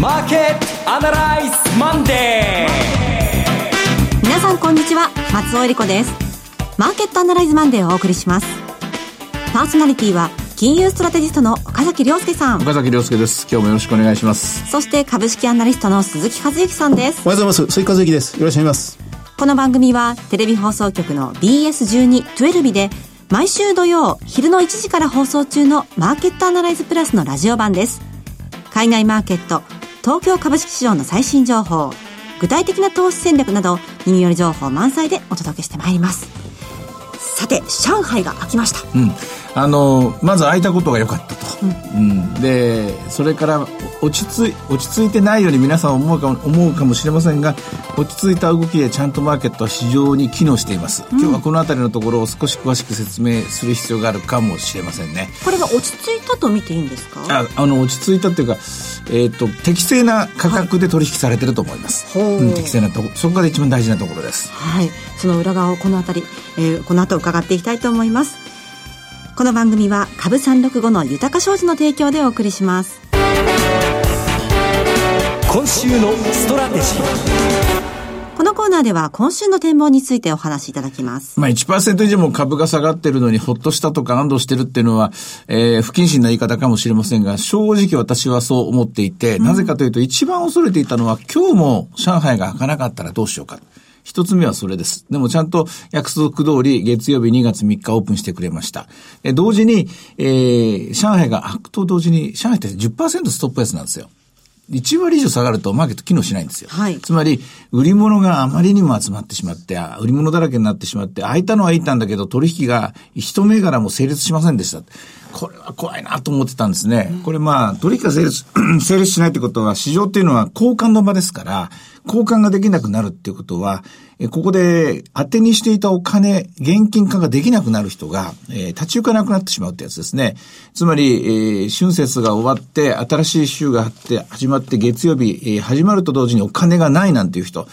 マーケットアナライズマンデー皆さんこんにちは。松尾英里子です。マーケットアナライズマンデーをお送りします。パーソナリティは金融ストラテジストの岡崎良介さん。岡崎良介です。今日もよろしくお願いします。そして株式アナリストの鈴木一之さんです。おはようございます。鈴木一之です。よろしくお願いします。この番組はテレビ放送局の BS12-12 で毎週土曜昼の1時から放送中のマーケットアナライズプラスのラジオ版です。海外マーケット東京株式市場の最新情報具体的な投資戦略など耳寄り情報満載でお届けしてまいります。さて上海が開きました、うん。あのまず開いたことが良かったと、うん、うん、でそれから落ち着い落ち着いてないように皆さん思うか思うかもしれませんが落ち着いた動きでちゃんとマーケットは市場に機能しています、うん、今日はこの辺りのところを少し詳しく説明する必要があるかもしれませんね。これは落ち着いたと見ていいんですか？ああの落ち着いたっていうか、えーと、適正な価格で取引されてると思います、はい、うん、適正なとこそこが一番大事なところです。はい。その裏側をこの辺り、えー、この後伺っていきたいと思います。この番組は株365の豊か商事の提供でお送りします今週のストラテジーこのコーナーでは今週の展望についてお話しいただきます。まあ1%以上も株が下がってるのにほっとしたとか安堵してるっていうのは、えー、不謹慎な言い方かもしれませんが、正直私はそう思っていて、うん、なぜかというと一番恐れていたのは今日も上海が開かなかったらどうしようか。一つ目はそれです。でもちゃんと約束通り月曜日2月3日オープンしてくれました。え同時に、えー、上海が開くと同時に、上海って10%ストップ安なんですよ。1割以上下がるとマーケット機能しないんですよ。はい。つまり、売り物があまりにも集まってしまって、売り物だらけになってしまって、開いたのは開いたんだけど、取引が一銘柄も成立しませんでした。これは怖いなと思ってたんですね。これまあ、取引が成立、成立しないってことは、市場っていうのは交換の場ですから、交換ができなくなるっていうことは、ここで当てにしていたお金、現金化ができなくなる人が、えー、立ち行かなくなってしまうってやつですね。つまり、えー、春節が終わって、新しい週があって、始まって月曜日、えー、始まると同時にお金がないなんていう人。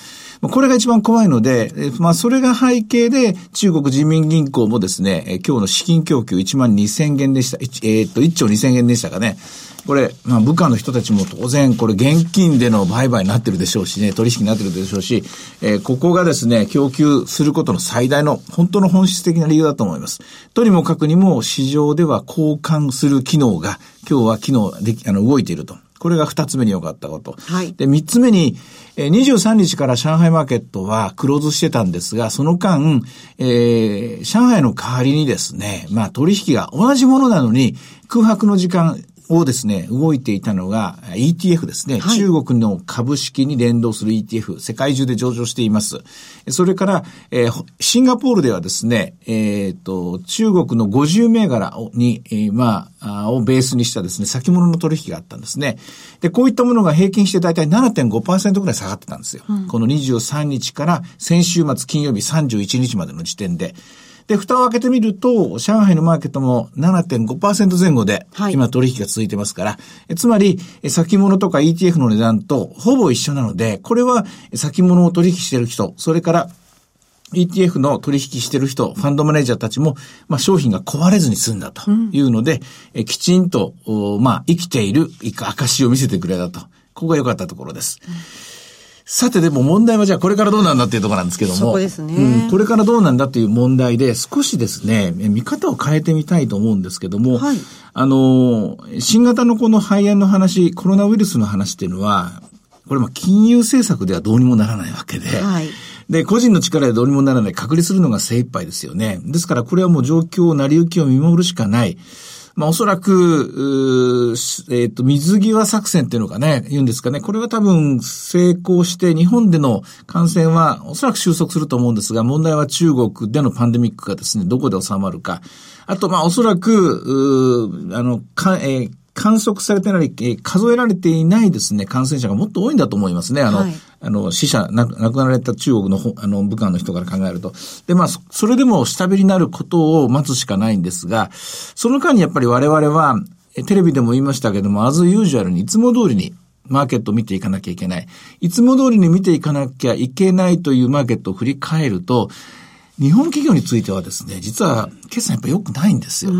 これが一番怖いので、まあ、それが背景で、中国人民銀行もですね、今日の資金供給1万2000元でした。えー、っと、1兆2000元でしたかね。これ、まあ、部下の人たちも当然、これ現金での売買になってるでしょうしね、取引になってるでしょうし、えー、ここがですね、供給することの最大の、本当の本質的な理由だと思います。とにもかくにも、市場では交換する機能が、今日は機能でき、あの、動いていると。これが二つ目に良かったこと。はい。で、三つ目に、えー、23日から上海マーケットはクローズしてたんですが、その間、えー、上海の代わりにですね、まあ取引が同じものなのに、空白の時間、をですね、動いていたのが ETF ですね、はい、中国の株式に連動する ETF、世界中で上場しています。それから、えー、シンガポールではですね、えっ、ー、と、中国の50銘柄に、えー、まあ、をベースにしたですね、先物の取引があったんですね。で、こういったものが平均して大体7.5%ぐらい下がってたんですよ。うん、この23日から先週末金曜日31日までの時点で。で、蓋を開けてみると、上海のマーケットも7.5%前後で、今取引が続いてますから、はい、つまり、先物とか ETF の値段とほぼ一緒なので、これは先物を取引している人、それから ETF の取引してる人、ファンドマネージャーたちも、まあ、商品が壊れずに済んだというので、うん、きちんと、まあ、生きている証を見せてくれたと。ここが良かったところです。うんさてでも問題はじゃあこれからどうなんだっていうところなんですけども。そこですね、うん。これからどうなんだっていう問題で少しですね、見方を変えてみたいと思うんですけども、はい、あの、新型のこの肺炎の話、コロナウイルスの話っていうのは、これも金融政策ではどうにもならないわけで、はい、で、個人の力でどうにもならない、隔離するのが精一杯ですよね。ですからこれはもう状況、成り行きを見守るしかない。まあおそらく、えっ、ー、と、水際作戦っていうのかね、言うんですかね。これは多分成功して日本での感染はおそらく収束すると思うんですが、問題は中国でのパンデミックがですね、どこで収まるか。あと、まあおそらく、あの、か、えー観測されてない、え数えられていないですね、感染者がもっと多いんだと思いますね。あの、はい、あの、死者、亡くなられた中国の、あの、武漢の人から考えると。で、まあ、それでも下火になることを待つしかないんですが、その間にやっぱり我々は、テレビでも言いましたけども、as usual にいつも通りにマーケットを見ていかなきゃいけない。いつも通りに見ていかなきゃいけないというマーケットを振り返ると、日本企業についてはですね、実は決算やっぱ良くないんですよ。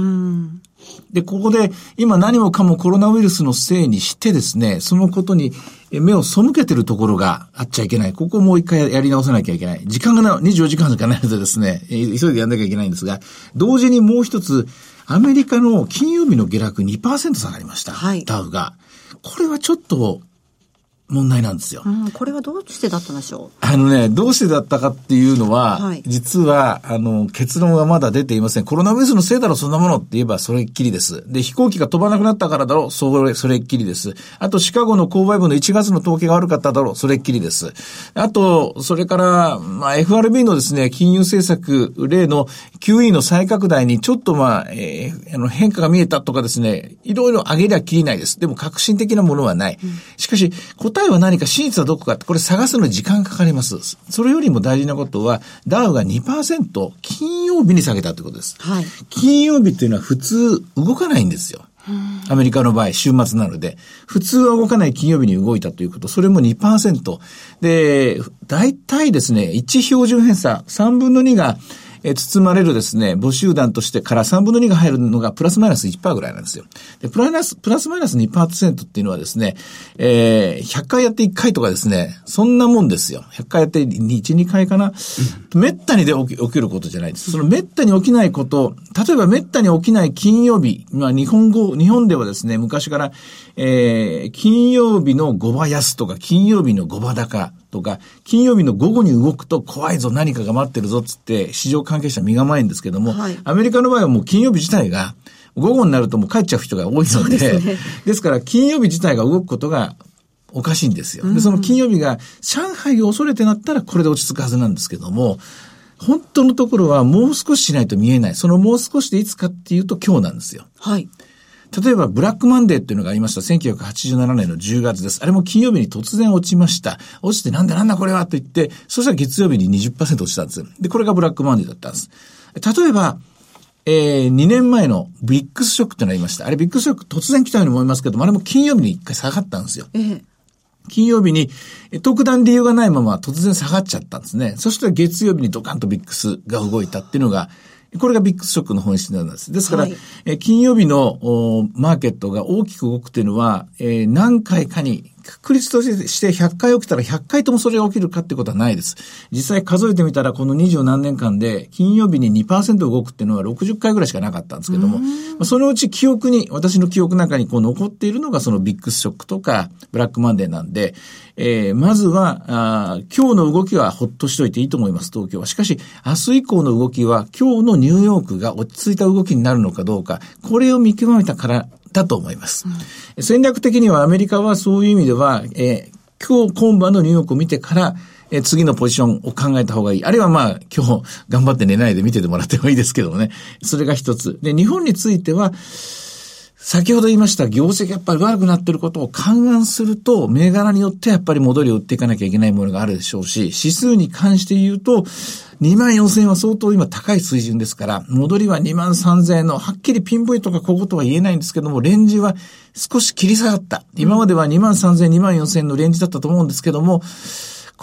で、ここで今何もかもコロナウイルスのせいにしてですね、そのことに目を背けてるところがあっちゃいけない。ここをもう一回やり直さなきゃいけない。時間がな、24時間しかないのでですね、急いでやんなきゃいけないんですが、同時にもう一つ、アメリカの金曜日の下落2%下がりました。はい、ダウが。これはちょっと問題なんですよ。うん、これはどうしてだったんでしょう？あのね、どうしてだったかっていうのは、はい、実は、あの、結論はまだ出ていません。コロナウイルスのせいだろ、そんなものって言えばそれっきりです。で、飛行機が飛ばなくなったからだろう、それ、それっきりです。あと、シカゴの購買部の1月の統計が悪かっただろう、それっきりです。あと、それから、まあ、FRB のですね、金融政策、例の QE の再拡大にちょっとまあ、えー、あの変化が見えたとかですね、いろいろ上げりゃきりないです。でも革新的なものはない。しかし、答えは何か、真実はどこかって、これ探すのに時間かかります。それよりも大事なことは、ダウが2%金曜日に下げたということです。はい。金曜日っていうのは普通動かないんですよ。アメリカの場合、週末なので、普通は動かない金曜日に動いたということ、それも2%。で、大体ですね、1標準偏差、3分の2がえ包まれるですね、母集団としてから3分の2が入るのがプラスマイナス1%ぐらいなんですよ。で、プラス、プラスマイナス2%っていうのはですね、えー、100回やって1回とかですね、そんなもんですよ。100回やって1、2回かな？めったにで起き起きることじゃないです。そのめったに起きないこと、例えばめったに起きない金曜日、まあ日本語、日本ではですね、昔から、えー、金曜日の5場安とか、金曜日の5場高、とか、金曜日の午後に動くと怖いぞ、何かが待ってるぞっつって、市場関係者身構えるんですけども、はい、アメリカの場合はもう金曜日自体が、午後になるともう帰っちゃう人が多いので、ですね、ですから金曜日自体が動くことがおかしいんですよ。で、その金曜日が上海を恐れてなったらこれで落ち着くはずなんですけども、本当のところはもう少ししないと見えない。そのもう少しでいつかっていうと今日なんですよ。はい。例えば、ブラックマンデーっていうのがありました。1987年の10月です。あれも金曜日に突然落ちました。落ちてなんだなんだこれはと言って、そしたら月曜日に20%落ちたんです。で、これがブラックマンデーだったんです。例えば、えー、2年前の VIX ショックってのがありました。あれ VIX ショック突然来たように思いますけども、あれも金曜日に一回下がったんですよ。ええ金曜日に特段理由がないまま突然下がっちゃったんですね。そしたら月曜日にドカンと VIX が動いたっていうのがこれがビッグショックの本質なんです。ですから、はい、え金曜日のマーケットが大きく動くというのは、えー、何回かに確率として100回起きたら100回ともそれが起きるかってことはないです。実際数えてみたらこの20何年間で金曜日に2%動くっていうのは60回ぐらいしかなかったんですけども、そのうち記憶に、私の記憶の中にこう残っているのがそのビッグショックとかブラックマンデーなんで、えー、まずはあ、今日の動きはほっとしといていいと思います、東京は。しかし、明日以降の動きは今日のニューヨークが落ち着いた動きになるのかどうか、これを見極めたからだと思います。うん、戦略的にはアメリカはそういう意味では、えー、今日今晩のニューヨークを見てから、えー、次のポジションを考えた方がいい。あるいはまあ、今日頑張って寝ないで見ててもらってもいいですけどもね。それが一つ。で、日本については、先ほど言いました業績やっぱり悪くなっていることを勘案すると、銘柄によってやっぱり戻りを売っていかなきゃいけないものがあるでしょうし、指数に関して言うと、2万4000円は相当今高い水準ですから、戻りは2万3000円の、はっきりピンポイントがこことは言えないんですけども、レンジは少し切り下がった。今までは2万3000円、2万4000円のレンジだったと思うんですけども、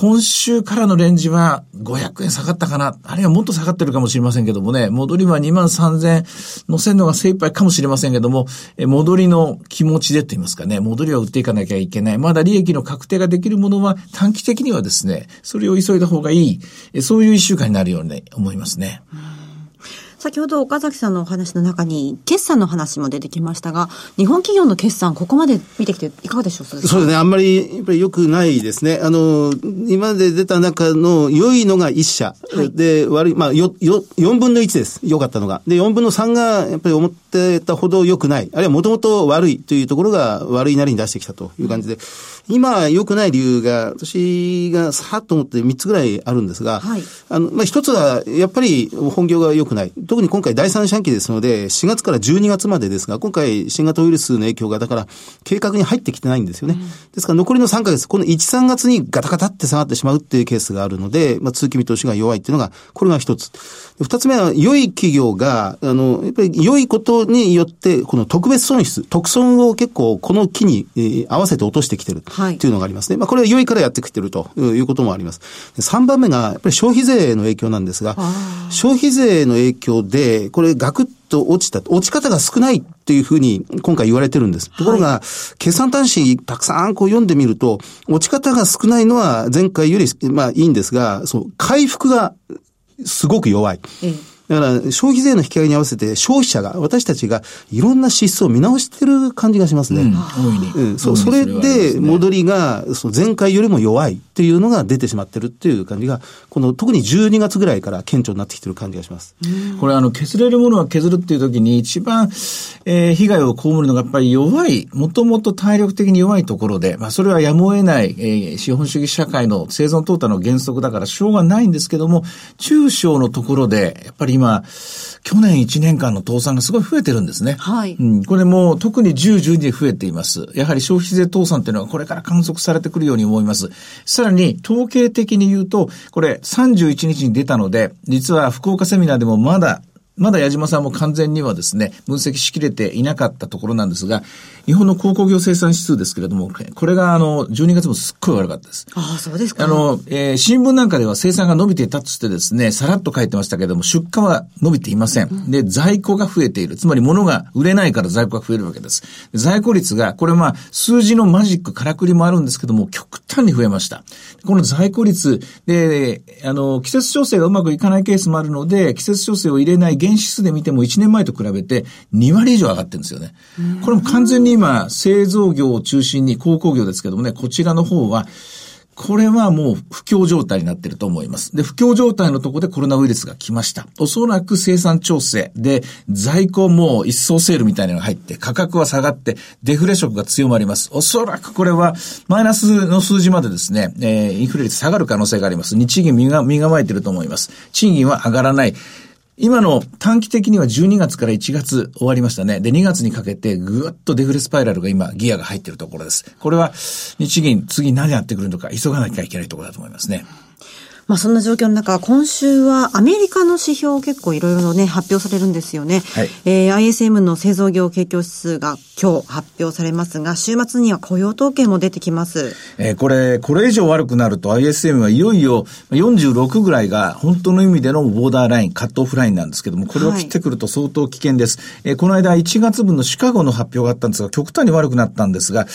今週からのレンジは500円下がったかな。あるいはもっと下がってるかもしれませんけどもね、戻りは2万3000乗せるのが精一杯かもしれませんけども、戻りの気持ちでと言いますかね、戻りは売っていかなきゃいけない。まだ利益の確定ができるものは短期的にはですね、それを急いだ方がいい、そういう一週間になるように思いますね。うん先ほど岡崎さんのお話の中に、決算の話も出てきましたが、日本企業の決算、ここまで見てきていかがでしょうそうですね。あんまり、やっぱり良くないですね。あの、今まで出た中の良いのが1社。はい、で、悪い、まあ、よ、よ、4分の1です。良かったのが。で、4分の3が、やっぱり思ってたほど良くない。あるいはもともと悪いというところが悪いなりに出してきたという感じで。うん今良くない理由が、私がさっと思って3つぐらいあるんですが、はい、あの、まあ、一つは、やっぱり本業が良くない。特に今回第三四半期ですので、4月から12月までですが、今回新型ウイルスの影響が、だから、計画に入ってきてないんですよね。うん、ですから残りの3ヶ月、この1、3月にガタガタって下がってしまうっていうケースがあるので、まあ、通期見通しが弱いっていうのが、これが一つ。二つ目は、良い企業が、あの、やっぱり良いことによって、この特別損失、特損を結構この期に、えー、合わせて落としてきてる。はいはいというのがありますね。まあ、これは良いからやってきてるということもあります。3番目が、やっぱり消費税の影響なんですが、消費税の影響で、これガクッと落ちた、落ち方が少ないっていうふうに今回言われてるんです。ところが、決算端子たくさんこう読んでみると、落ち方が少ないのは前回より、まあいいんですが、そう、回復がすごく弱い。ええだから、消費税の引き上げに合わせて、消費者が、私たちが、いろんな支出を見直してる感じがしますね。うん、そう、それで、ね。戻りが、その前回よりも弱いっていうのが出てしまってるっていう感じが、この、特に12月ぐらいから顕著になってきてる感じがします。これあの、削れるものは削るっていう時に一番、えー被害を被るのがやっぱり弱い、もともと体力的に弱いところで、まあそれはやむを得ない、えー資本主義社会の生存淘汰の原則だからしょうがないんですけども、中小のところで、やっぱり今、去年1年間の倒産がすごい増えてるんですね。はいうん、これも特に10、12で増えています。やはり消費税倒産っていうのはこれから観測されてくるように思います。さらに、統計的に言うと、これ31日に出たので、実は福岡セミナーでもまだまだ矢島さんも完全にはですね、分析しきれていなかったところなんですが、日本の鉱工業生産指数ですけれども、これがあの、12月もすっごい悪かったです。ああ、そうですか。あの、えー新聞なんかでは生産が伸びていたとしてですね、さらっと書いてましたけれども、出荷は伸びていません。で、在庫が増えている。つまり物が売れないから在庫が増えるわけです。在庫率が、これまあ、数字のマジック、からくりもあるんですけども、極端に増えました。この在庫率で、あの、季節調整がうまくいかないケースもあるので、季節調整を入れない原指数で見ても1年前と比べて2割以上上がってるんですよね。これも完全に今、製造業を中心に、鉱工業ですけどもね、こちらの方は、これはもう不況状態になっていると思います。で、不況状態のところでコロナウイルスが来ました。おそらく生産調整で在庫も一層セールみたいなのが入って価格は下がってデフレ色が強まります。おそらくこれはマイナスの数字までですね、えーインフレ率下がる可能性があります。日銀身が身構えていると思います。賃金は上がらない。今の短期的には12月から1月終わりましたね。で、2月にかけてぐーっとデフレスパイラルが今ギアが入っているところです。これは日銀次何やってくるのか急がなきゃいけないところだと思いますね。まあそんな状況の中、今週はアメリカの指標結構いろいろね、発表されるんですよね。はいえー ISM の製造業景況指数が今日発表されますが、週末には雇用統計も出てきます。えーこれ、これ以上悪くなると ISM はいよいよ46ぐらいが本当の意味でのボーダーライン、カットオフラインなんですけども、これを切ってくると相当危険です。えーこの間1月分のシカゴの発表があったんですが、極端に悪くなったんですが、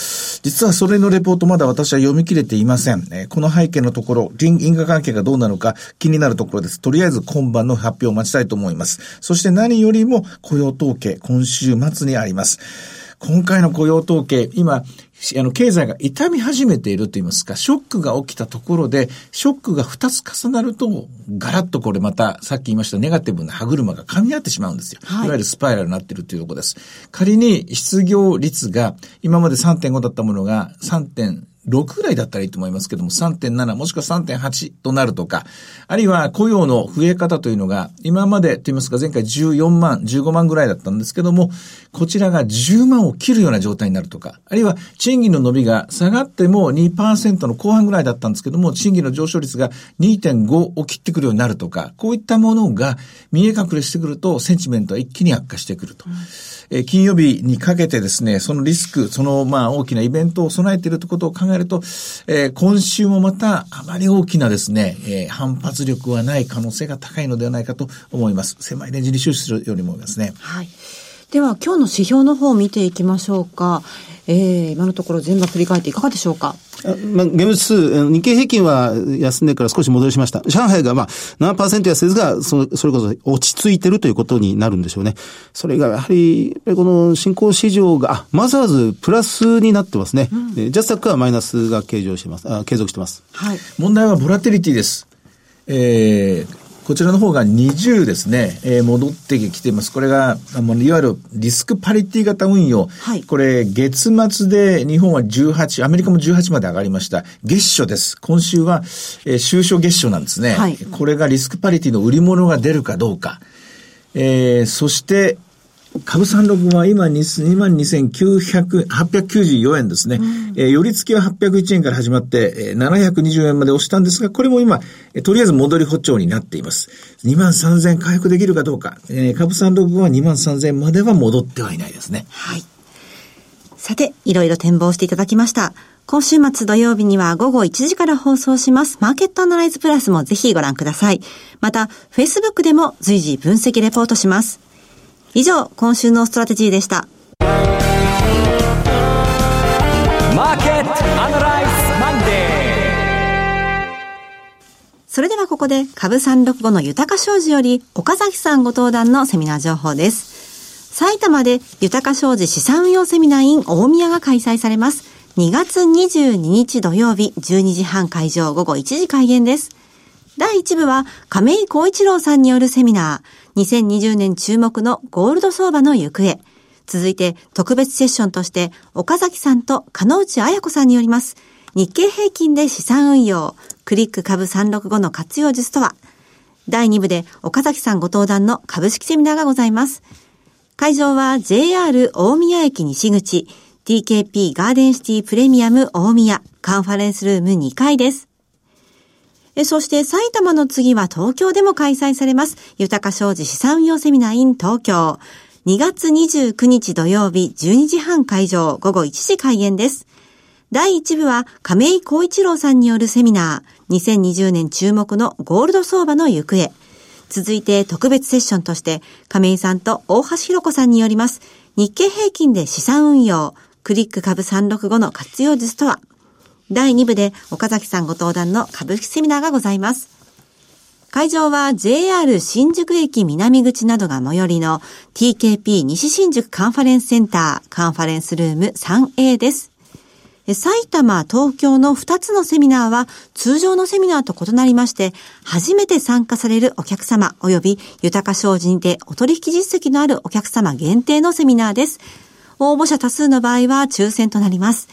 実はそれのレポートまだ私は読み切れていません。えーこの背景のところ、因因果関係がどうなのか気になるところです。とりあえず今晩の発表を待ちたいと思います。そして何よりも雇用統計、今週末にあります。今回の雇用統計、今、あの、経済が痛み始めていると言いますか、ショックが起きたところで、ショックが2つ重なると、ガラッとこれまた、さっき言いましたネガティブな歯車が噛み合ってしまうんですよ。はいい、わゆるスパイラルになっているというところです。仮に失業率が、今まで3.5だったものが6ぐらいだったらいいと思いますけども、3.7もしくは3.8となるとか、あるいは雇用の増え方というのが、今までと言いますか、前回14万、15万ぐらいだったんですけども、こちらが10万を切るような状態になるとか、あるいは賃金の伸びが下がっても2%の後半ぐらいだったんですけども、賃金の上昇率が2.5を切ってくるようになるとか、こういったものが見え隠れしてくると、センチメントは一気に悪化してくると。え金曜日にかけてですね、そのリスク、そのまあ大きなイベントを備えているということを考えると、えー今週もまたあまり大きなですね、えー反発力はない可能性が高いのではないかと思います。狭いレンジに終始するように思いますね。はい。では今日の指標の方を見ていきましょうか。えー、今のところ全部振り返っていかがでしょうか？あまあ、現物指数、日経平均は安値から少し戻りしました。上海がまあ7%安ですが、そそれこそ落ち着いてるということになるんでしょうね。それがやはり、やっぱりこの新興市場が、あマザーズプラスになってますね。でジャスタックはマイナスが計上してます。あ継続してます。はい。問題はボラテリティです。えーこちらの方が20ですね、えー戻ってきています。これが、あのいわゆるリスクパリティ型運用。はいこれ、月末で日本は18、アメリカも18まで上がりました。月初です。今週は、えー週初月初なんですね。はいこれがリスクパリティの売り物が出るかどうか。えーそして、株三六は今22,900、894円ですね。えー寄り付きは801円から始まって、えー720円まで押したんですが、これも今、えーとりあえず戻り歩調になっています。2万3000円回復できるかどうか。えー株三六は2万3000円までは戻ってはいないですね。はい。さて、いろいろ展望していただきました。今週末土曜日には午後1時から放送します。マーケットアナライズプラスもぜひご覧ください。また、Facebook でも随時分析レポートします。以上、今週のストラテジーでした。マーケットアナライズマンデそれではここで株365の豊か商事より岡崎さんご登壇のセミナー情報です。埼玉で豊か商事資産運用セミナー in 大宮が開催されます。2月22日土曜日12時半会場午後1時開演です。第1部は亀井光一郎さんによるセミナー2020年注目のゴールド相場の行方。続いて特別セッションとして岡崎さんと金内彩子さんによります。日経平均で資産運用、クリック株365の活用術とは第2部で岡崎さんご登壇の株式セミナーがございます。会場は JR 大宮駅西口 TKP ガーデンシティプレミアム大宮カンファレンスルーム2階です。えそして埼玉の次は東京でも開催されます。豊か商事資産運用セミナー in 東京。2月29日土曜日12時半会場午後1時開演です。第1部は亀井光一郎さんによるセミナー2020年注目のゴールド相場の行方。続いて特別セッションとして亀井さんと大橋弘子さんによります日経平均で資産運用クリック株365の活用術とは？第2部で岡崎さんご登壇の株式セミナーがございます。会場は JR 新宿駅南口などが最寄りの TKP 西新宿カンファレンスセンターカンファレンスルーム 3A です。埼玉、東京の2つのセミナーは通常のセミナーと異なりまして、初めて参加されるお客様及び豊か商事にてお取引実績のあるお客様限定のセミナーです。応募者多数の場合は抽選となります。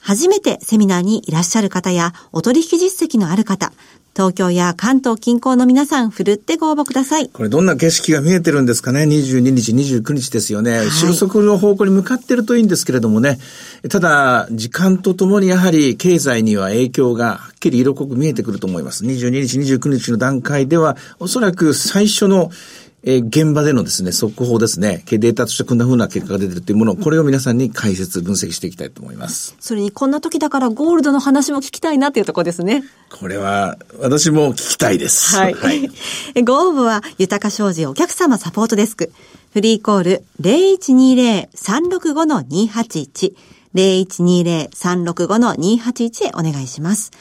初めてセミナーにいらっしゃる方やお取引実績のある方、東京や関東近郊の皆さん、ふるってご応募ください。これどんな景色が見えてるんですかね ?22 日、29日ですよね。収束の方向に向かってるといいんですけれどもね。ただ、時間とともにやはり経済には影響がはっきり色濃く見えてくると思います。22日、29日の段階では、おそらく最初のえー、現場でのですね、速報ですね、データとしてこんな風な結果が出てるというものを、これを皆さんに解説、分析していきたいと思います。それにこんな時だからゴールドの話も聞きたいなっていうところですね。これは、私も聞きたいです。はい。はい、ご応募は、豊か商事お客様サポートデスク。フリーコール0120-365-281。0120-365-281へお願いします。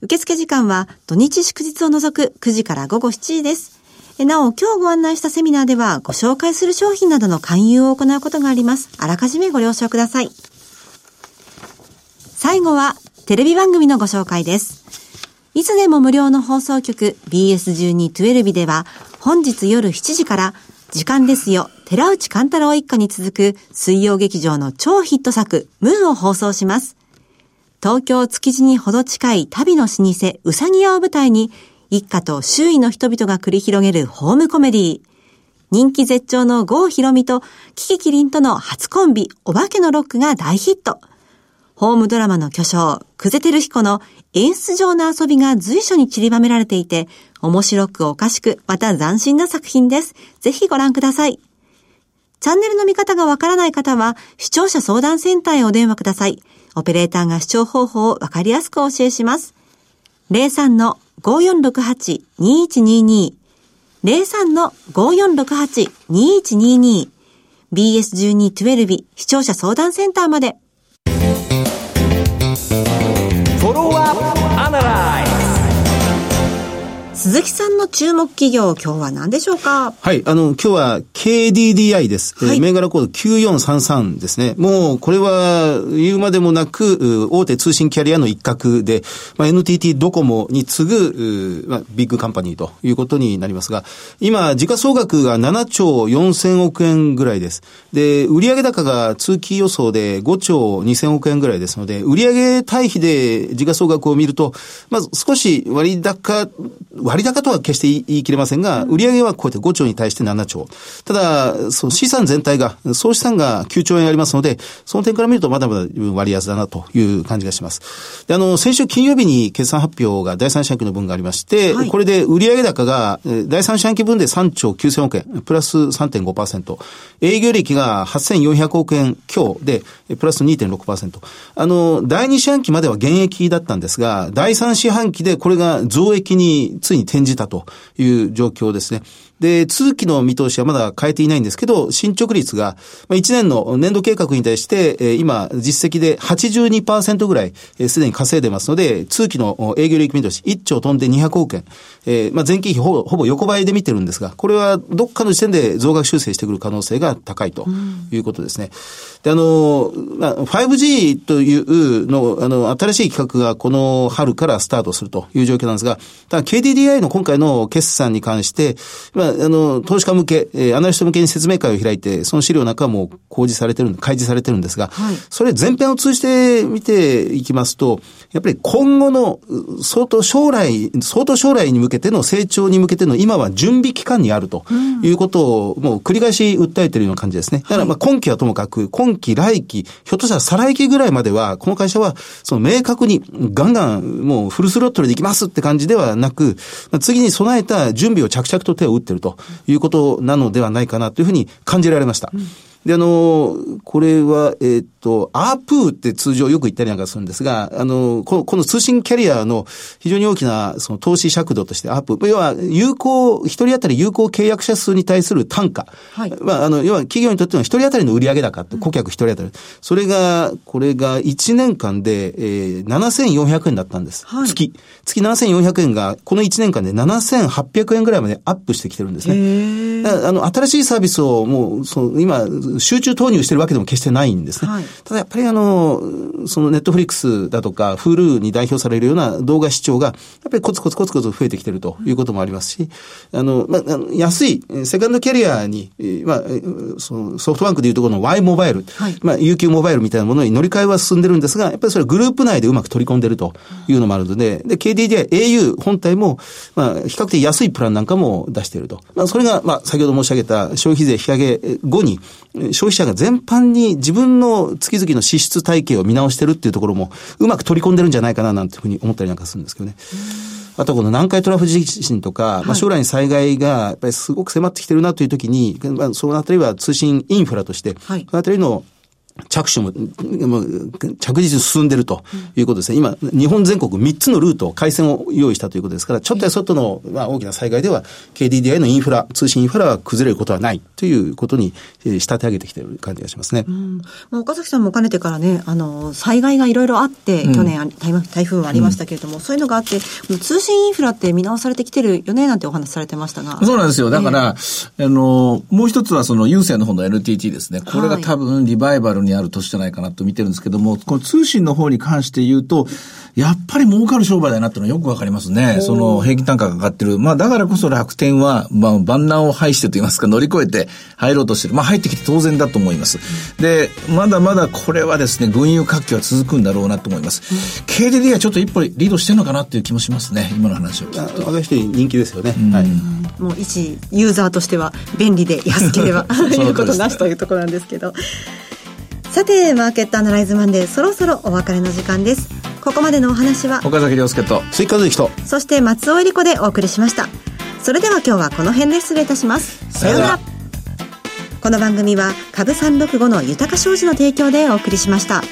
受付時間は土日祝日を除く9時から午後7時です。なお、今日ご案内したセミナーでは、ご紹介する商品などの勧誘を行うことがあります。あらかじめご了承ください。最後は、テレビ番組のご紹介です。いつでも無料の放送局 BS1212 では、本日夜7時から、時間ですよ、寺内勘太郎一家に続く水曜劇場の超ヒット作、ムーンを放送します。東京築地にほど近い旅の老舗、うさぎ屋を舞台に、一家と周囲の人々が繰り広げるホームコメディー人気絶頂の郷ひろみとキキキリンとの初コンビ、お化けのロックが大ヒット。ホームドラマの巨匠、クゼテルヒコの演出上の遊びが随所に散りばめられていて、面白くおかしく、また斬新な作品です。ぜひご覧ください。チャンネルの見方がわからない方は、視聴者相談センターへお電話ください。オペレーターが視聴方法をわかりやすくお教えします。03-5468-2122 03-5468-2122 BS1212 視聴者相談センターまで。フォロワーアップアナライ鈴木さんの注目企業、今日は何でしょうか？はい、あの、今日は KDDI です。はいえー銘柄コード9433ですね。もう、これは言うまでもなく、う大手通信キャリアの一角で、まあ、NTT ドコモに次ぐ、うまあ、ビッグカンパニーということになりますが、今、時価総額が7兆4000億円ぐらいです。で、売上高が通期予想で5兆2000億円ぐらいですので、売上対比で時価総額を見ると、まず少し割高、割高とは決して言い切れませんが、売上はこうやって5兆に対して7兆。ただ、その資産全体が、総資産が9兆円ありますので、その点から見るとまだまだ割安だなという感じがします。で、あの、先週金曜日に決算発表が第三四半期の分がありまして、はい、これで売上高が第三四半期分で3兆9000億円、プラス3.5%。営業利益が8400億円強で、プラス2.6%。あの、第二四半期までは減益だったんですが、第三四半期でこれが増益についに転じたという状況ですね。で、通期の見通しはまだ変えていないんですけど、進捗率が、1年の年度計画に対して、今、実績で82%ぐらい、すでに稼いでますので、通期の営業利益見通し、1兆飛んで200億円。えー、まあ、前期比ほぼほぼ横ばいで見てるんですが、これはどっかの時点で増額修正してくる可能性が高いということですね。で、あの、まあ、5G というの、あの、新しい企画がこの春からスタートするという状況なんですが、ただ KDDI の今回の決算に関して、まあ、あの、投資家向け、えー、アナリスト向けに説明会を開いて、その資料なんかも公示されてる、開示されてるんですが、はい、それ全編を通じて見ていきますと、やっぱり今後の相当将来、相当将来に向けての成長に向けての今は準備期間にあるということをもう繰り返し訴えているような感じですね。だからまあ今期はともかく、今期、来期、ひょっとしたら再来期ぐらいまでは、この会社はその明確にガンガンもうフルスロットルでいきますって感じではなく、次に備えた準備を着々と手を打ってるということなのではないかなというふうに感じられました。うんで、あの、これは、えっ、と、アープーって通常よく言ったりなんかするんですが、あの、このこの通信キャリアの非常に大きなその投資尺度としてアープー、要は有効、一人当たり有効契約者数に対する単価。はい。まあ、あの、要は企業にとっての一人当たりの売上高って、顧客一人当たり。それが、これが1年間で、えー、7400円だったんです。はい。月。月7400円が、この1年間で7800円ぐらいまでアップしてきてるんですね。あの、新しいサービスをもう、その、今、集中投入してるわけでも決してないんですね。はい、ただやっぱりあの、そのネットフリックスだとか、フールーに代表されるような動画視聴が、やっぱりコツコツコツコツ増えてきてるということもありますし、あの、まあ、安い、セカンドキャリアに、まあ、そのソフトバンクでいうところの Y モバイル、はい、まあ、UQ モバイルみたいなものに乗り換えは進んでるんですが、やっぱりそれグループ内でうまく取り込んでるというのもあるので、で、KDDI、au 本体も、まあ、比較的安いプランなんかも出していると。まあ、それが、まあ、先ほど申し上げた消費税引き上げ後に、消費者が全般に自分の月々の支出体系を見直してるっていうところも、うまく取り込んでるんじゃないかななんていうふうに思ったりなんかするんですけどね。あとこの南海トラフ地震とか、まあ、将来に災害がやっぱりすごく迫ってきてるなというときに、まあ、そのあたりは通信インフラとして、はい、そのあたりの着手も、着実に進んでるということですね。今、日本全国3つのルート、回線を用意したということですから、ちょっとやそっとの、まあ、大きな災害では、KDDI のインフラ、通信インフラは崩れることはないということに、えー、仕立て上げてきている感じがしますね。うん、まあ、岡崎さんもかねてからね、あの、災害がいろいろあって、去年、台風はありましたけれども、うん、そういうのがあって、通信インフラって見直されてきてるよね、なんてお話されてましたが。そうなんですよ。だから、えー、あの、もう一つはその、有線の方の NTT ですね。これが多分、リバイバルにある年じゃないかなと見てるんですけども、この通信の方に関して言うと、やっぱり儲かる商売だなっていうのはよくわかりますね。その平均単価が上がってる。まあだからこそ楽天は、まあ万難を排してと言いますか乗り越えて入ろうとしてる。まあ入ってきて当然だと思います。で、まだまだこれはですね、軍友活気は続くんだろうなと思います。KDD はちょっと一歩リードしてるのかなっていう気もしますね。今の話を聞くと。私人気ですよね。はい。もう一ユーザーとしては便利で安ければ いうことなしというところなんですけど。さてマーケットアナライズマンデーそろそろお別れの時間です。ここまでのお話は岡崎亮介と追加之と。そして松尾恵理子でお送りしました。それでは今日はこの辺で失礼いたします。さようなら。この番組は株365の豊か商事の提供でお送りしました。